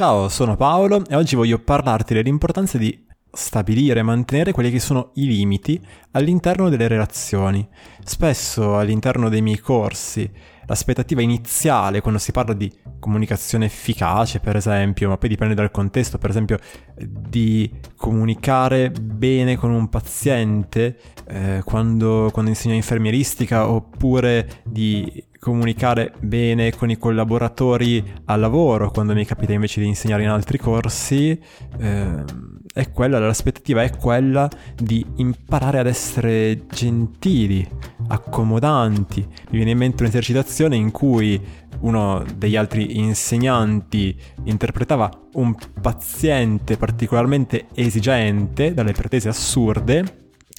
Ciao, sono Paolo e oggi voglio parlarti dell'importanza di stabilire e mantenere quelli che sono i limiti all'interno delle relazioni. Spesso all'interno dei miei corsi l'aspettativa iniziale quando si parla di comunicazione efficace, per esempio, ma poi dipende dal contesto, per esempio di comunicare bene con un paziente eh, quando, quando insegno infermieristica oppure di comunicare bene con i collaboratori al lavoro quando mi capita invece di insegnare in altri corsi. Eh, è quella, l'aspettativa è quella di imparare ad essere gentili, accomodanti. Mi viene in mente un'esercitazione in cui uno degli altri insegnanti interpretava un paziente particolarmente esigente, dalle pretese assurde,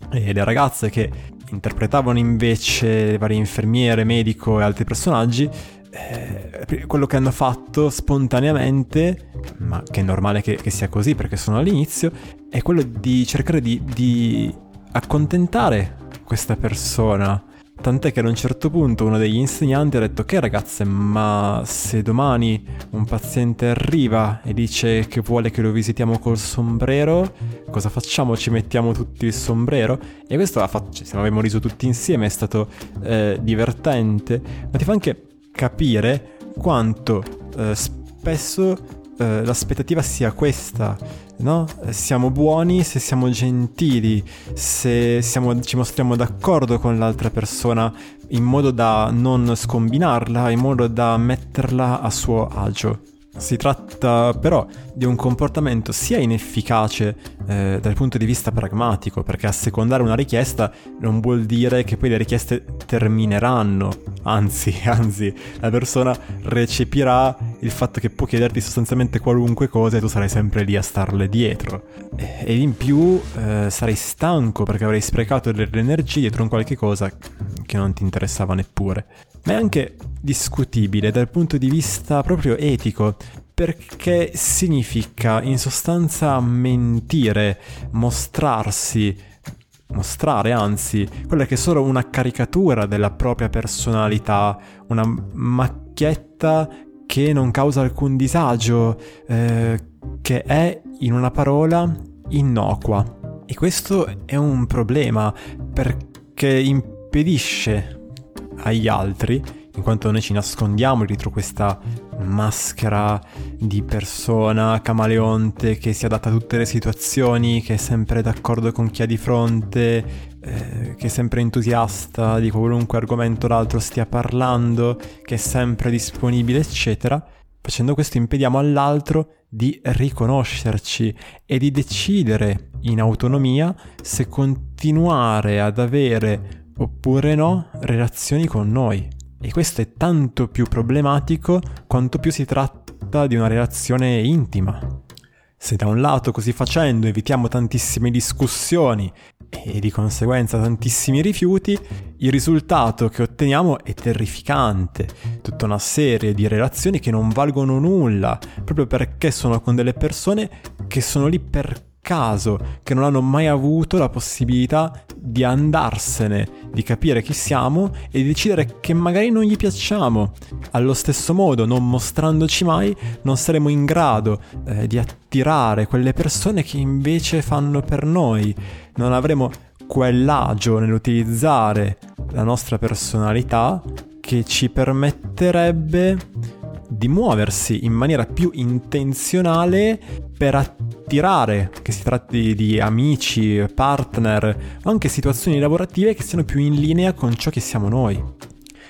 e le ragazze che interpretavano invece le varie infermiere, medico e altri personaggi eh, quello che hanno fatto spontaneamente, ma che è normale che, che, sia così perché sono all'inizio, è quello di cercare di, di accontentare questa persona. Tant'è che ad un certo punto uno degli insegnanti ha detto che ragazze, ma se domani un paziente arriva e dice che vuole che lo visitiamo col sombrero, cosa facciamo? Ci mettiamo tutti il sombrero? E questo fatto, cioè, abbiamo riso tutti insieme, è stato eh, divertente, ma ti fa anche capire quanto eh, spesso eh, l'aspettativa sia questa, no? Siamo buoni se siamo gentili, se siamo, ci mostriamo d'accordo con l'altra persona in modo da non scombinarla, in modo da metterla a suo agio. Si tratta però di un comportamento sia inefficace eh, dal punto di vista pragmatico, perché assecondare una richiesta non vuol dire che poi le richieste termineranno, anzi, anzi, la persona recepirà il fatto che può chiederti sostanzialmente qualunque cosa e tu sarai sempre lì a starle dietro. E in più eh, sarai stanco perché avrai sprecato delle energie dietro un qualche cosa che non ti interessava neppure ma è anche discutibile dal punto di vista proprio etico, perché significa in sostanza mentire, mostrarsi, mostrare anzi, quella che è solo una caricatura della propria personalità, una macchietta che non causa alcun disagio, eh, che è, in una parola, innocua. E questo è un problema perché impedisce agli altri, in quanto noi ci nascondiamo dietro questa maschera di persona camaleonte che si adatta a tutte le situazioni, che è sempre d'accordo con chi ha di fronte, eh, che è sempre entusiasta di qualunque argomento l'altro stia parlando, che è sempre disponibile, eccetera. Facendo questo impediamo all'altro di riconoscerci e di decidere in autonomia se continuare ad avere oppure no relazioni con noi. E questo è tanto più problematico quanto più si tratta di una relazione intima. Se da un lato così facendo evitiamo tantissime discussioni e di conseguenza tantissimi rifiuti, il risultato che otteniamo è terrificante. Tutta una serie di relazioni che non valgono nulla, proprio perché sono con delle persone che sono lì per caso, che non hanno mai avuto la possibilità di andarsene, di capire chi siamo e di decidere che magari non gli piacciamo. Allo stesso modo, non mostrandoci mai, non saremo in grado eh, di attirare quelle persone che invece fanno per noi. Non avremo quell'agio nell'utilizzare la nostra personalità che ci permetterebbe di muoversi in maniera più intenzionale per attirare, che si tratti di amici, partner o anche situazioni lavorative che siano più in linea con ciò che siamo noi.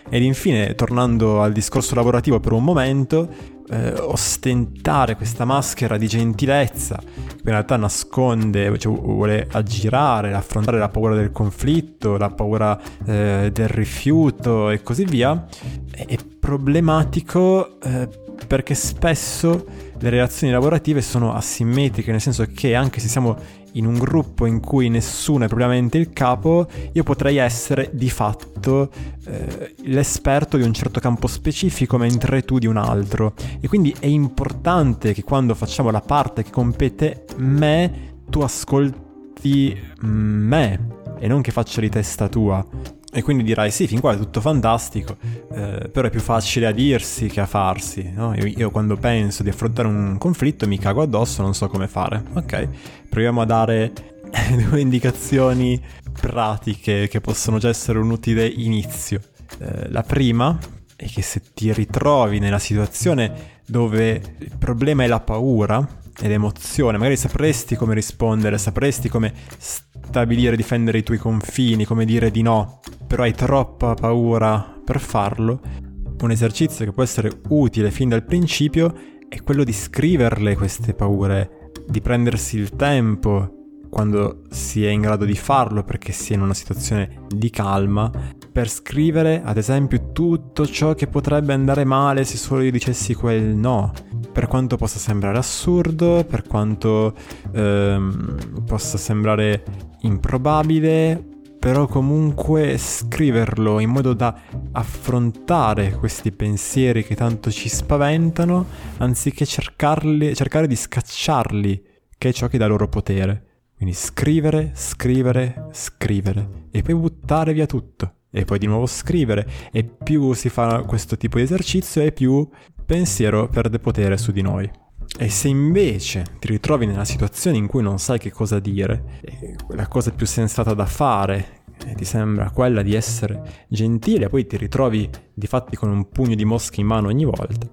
Ed infine, tornando al discorso lavorativo per un momento, eh, ostentare questa maschera di gentilezza, che in realtà nasconde, cioè vuole aggirare, affrontare la paura del conflitto, la paura eh, del rifiuto e così via, è problematico eh, perché spesso le relazioni lavorative sono asimmetriche, nel senso che anche se siamo in un gruppo in cui nessuno è propriamente il capo, io potrei essere di fatto eh, l'esperto di un certo campo specifico, mentre tu di un altro. E quindi è importante che quando facciamo la parte che compete me, tu ascolti me e non che faccia di testa tua. E quindi dirai sì, fin qua è tutto fantastico, eh, però è più facile a dirsi che a farsi. No? Io, io, quando penso di affrontare un conflitto mi cago addosso, non so come fare. Ok, proviamo a dare due indicazioni pratiche che possono già essere un utile inizio. Eh, la prima è che se ti ritrovi nella situazione dove il problema è la paura e l'emozione, magari sapresti come rispondere, sapresti come stabilire, difendere i tuoi confini, come dire di no, però hai troppa paura per farlo, un esercizio che può essere utile fin dal principio è quello di scriverle queste paure, di prendersi il tempo quando si è in grado di farlo perché si è in una situazione di calma, per scrivere ad esempio tutto ciò che potrebbe andare male se solo io dicessi quel no, per quanto possa sembrare assurdo, per quanto ehm, possa sembrare improbabile, però comunque scriverlo in modo da affrontare questi pensieri che tanto ci spaventano, anziché cercarli, cercare di scacciarli, che è ciò che dà loro potere. Quindi scrivere, scrivere, scrivere e poi buttare via tutto e poi di nuovo scrivere e più si fa questo tipo di esercizio e più pensiero perde potere su di noi. E se invece ti ritrovi nella situazione in cui non sai che cosa dire, la cosa più sensata da fare ti sembra quella di essere gentile, poi ti ritrovi di fatti con un pugno di mosche in mano ogni volta,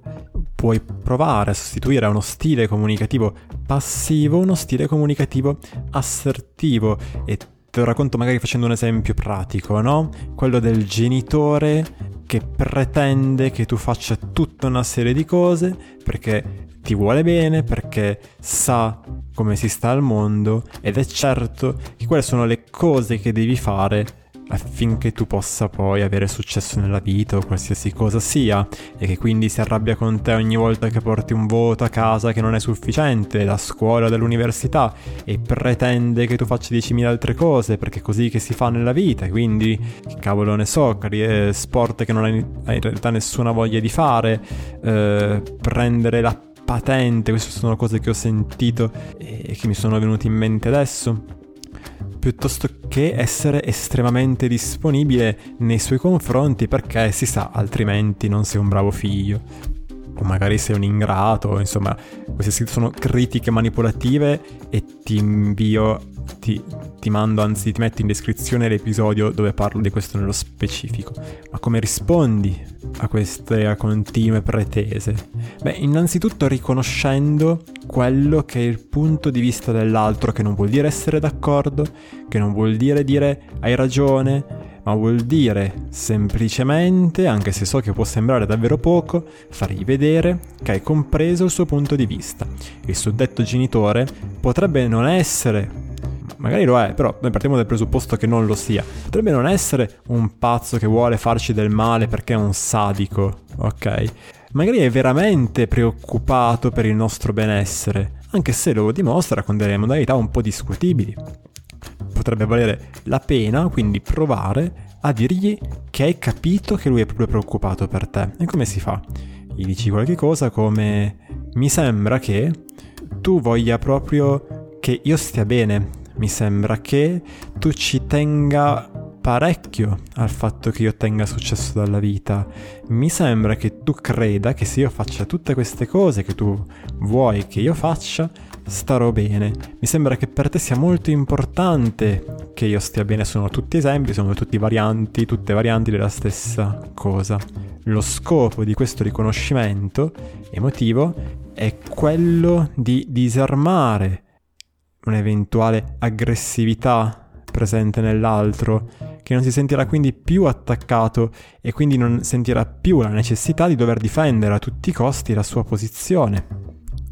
puoi provare a sostituire uno stile comunicativo passivo uno stile comunicativo assertivo e te lo racconto magari facendo un esempio pratico, no? Quello del genitore che pretende che tu faccia tutta una serie di cose perché ti vuole bene, perché sa come si sta al mondo ed è certo che quelle sono le cose che devi fare affinché tu possa poi avere successo nella vita o qualsiasi cosa sia e che quindi si arrabbia con te ogni volta che porti un voto a casa che non è sufficiente da scuola dall'università e pretende che tu faccia 10.000 altre cose perché è così che si fa nella vita quindi che cavolo ne so sport che non hai in realtà nessuna voglia di fare eh, prendere la patente queste sono cose che ho sentito e che mi sono venute in mente adesso piuttosto che essere estremamente disponibile nei suoi confronti perché si sa altrimenti non sei un bravo figlio o magari sei un ingrato, insomma, queste sono critiche manipolative e ti invio, ti, ti, mando, anzi ti metto in descrizione l'episodio dove parlo di questo nello specifico. Ma come rispondi a queste continue pretese? Beh, innanzitutto riconoscendo quello che è il punto di vista dell'altro, che non vuol dire essere d'accordo, che non vuol dire dire hai ragione, ma vuol dire semplicemente, anche se so che può sembrare davvero poco, fargli vedere che hai compreso il suo punto di vista. Il suddetto genitore potrebbe non essere, magari lo è, però noi partiamo dal presupposto che non lo sia, potrebbe non essere un pazzo che vuole farci del male perché è un sadico, ok? Magari è veramente preoccupato per il nostro benessere, anche se lo dimostra con delle modalità un po' discutibili potrebbe valere la pena quindi provare a dirgli che hai capito che lui è proprio preoccupato per te. E come si fa? Gli dici qualche cosa come mi sembra che tu voglia proprio che io stia bene, mi sembra che tu ci tenga parecchio al fatto che io ottenga successo dalla vita. Mi sembra che tu creda che se io faccia tutte queste cose che tu vuoi che io faccia, starò bene. Mi sembra che per te sia molto importante che io stia bene. Sono tutti esempi, sono tutti varianti, tutte varianti della stessa cosa. Lo scopo di questo riconoscimento emotivo è quello di disarmare un'eventuale aggressività presente nell'altro, che non si sentirà quindi più attaccato e quindi non sentirà più la necessità di dover difendere a tutti i costi la sua posizione.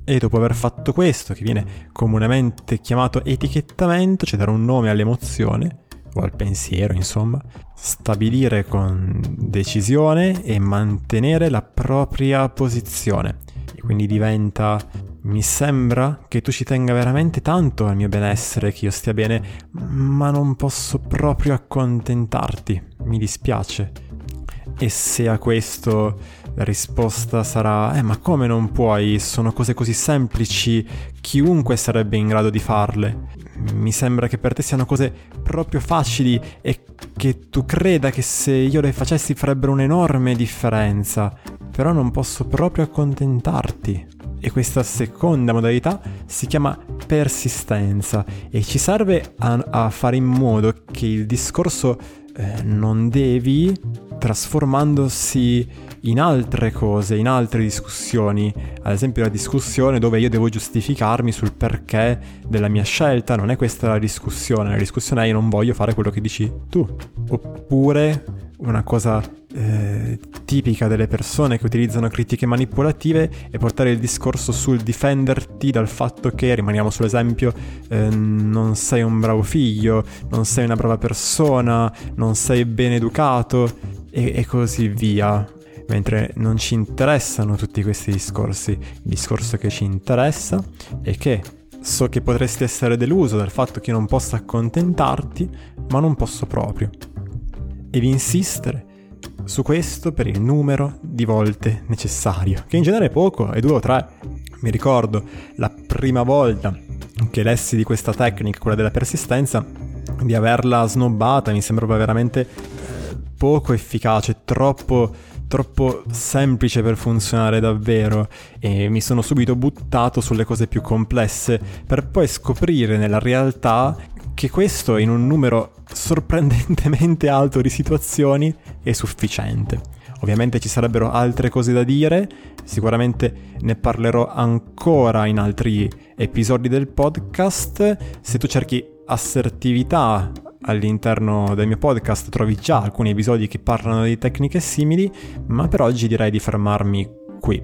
E dopo aver fatto questo, che viene comunemente chiamato etichettamento, cioè dare un nome all'emozione, o al pensiero, insomma, stabilire con decisione e mantenere la propria posizione. E quindi diventa mi sembra che tu ci tenga veramente tanto al mio benessere, che io stia bene, ma non posso proprio accontentarti. Mi dispiace. E se a questo la risposta sarà, eh ma come non puoi? Sono cose così semplici, chiunque sarebbe in grado di farle. Mi sembra che per te siano cose proprio facili e che tu creda che se io le facessi farebbero un'enorme differenza. Però non posso proprio accontentarti. E questa seconda modalità si chiama persistenza. E ci serve a, a fare in modo che il discorso eh, non devi trasformandosi in altre cose, in altre discussioni, ad esempio la discussione dove io devo giustificarmi sul perché della mia scelta, non è questa la discussione, la discussione è io non voglio fare quello che dici tu, oppure una cosa eh, tipica delle persone che utilizzano critiche manipolative è portare il discorso sul difenderti dal fatto che, rimaniamo sull'esempio, eh, non sei un bravo figlio, non sei una brava persona, non sei ben educato e, e così via. Mentre non ci interessano tutti questi discorsi, il discorso che ci interessa è che so che potresti essere deluso dal fatto che non possa accontentarti, ma non posso proprio. Devi insistere su questo per il numero di volte necessario, che in genere è poco, è due o tre. Mi ricordo la prima volta che lessi di questa tecnica, quella della persistenza, di averla snobbata, mi sembrava veramente eh, poco efficace, troppo troppo semplice per funzionare davvero e mi sono subito buttato sulle cose più complesse per poi scoprire nella realtà che questo in un numero sorprendentemente alto di situazioni è sufficiente. Ovviamente ci sarebbero altre cose da dire, sicuramente ne parlerò ancora in altri episodi del podcast. Se tu cerchi assertività all'interno del mio podcast trovi già alcuni episodi che parlano di tecniche simili, ma per oggi direi di fermarmi qui.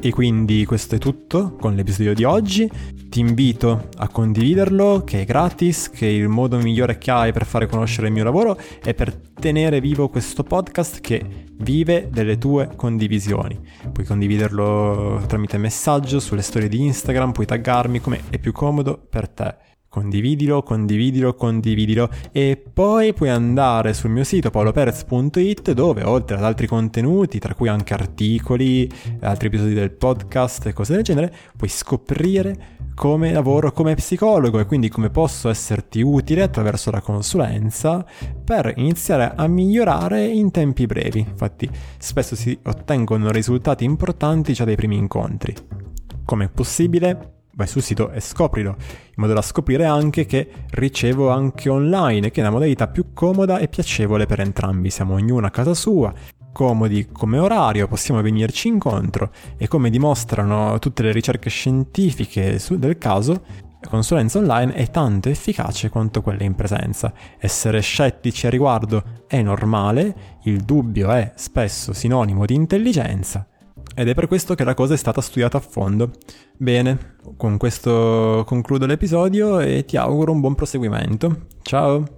E quindi questo è tutto con l'episodio di oggi. Ti invito a condividerlo, che è gratis, che il modo migliore che hai per fare conoscere il mio lavoro è per tenere vivo questo podcast che vive delle tue condivisioni. Puoi condividerlo tramite messaggio sulle storie di Instagram, puoi taggarmi come è più comodo per te. Condividilo, condividilo, condividilo e poi puoi andare sul mio sito paoloperez.it dove oltre ad altri contenuti, tra cui anche articoli, altri episodi del podcast e cose del genere, puoi scoprire come lavoro come psicologo e quindi come posso esserti utile attraverso la consulenza per iniziare a migliorare in tempi brevi. Infatti spesso si ottengono risultati importanti già dai primi incontri. Come è possibile? Vai sul sito e scoprilo, in modo da scoprire anche che ricevo anche online, che è una modalità più comoda e piacevole per entrambi. Siamo ognuno a casa sua, comodi come orario, possiamo venirci incontro e come dimostrano tutte le ricerche scientifiche del caso, la consulenza online è tanto efficace quanto quella in presenza. Essere scettici a riguardo è normale, il dubbio è spesso sinonimo di intelligenza ed è per questo che la cosa è stata studiata a fondo. Bene, con questo concludo l'episodio e ti auguro un buon proseguimento. Ciao!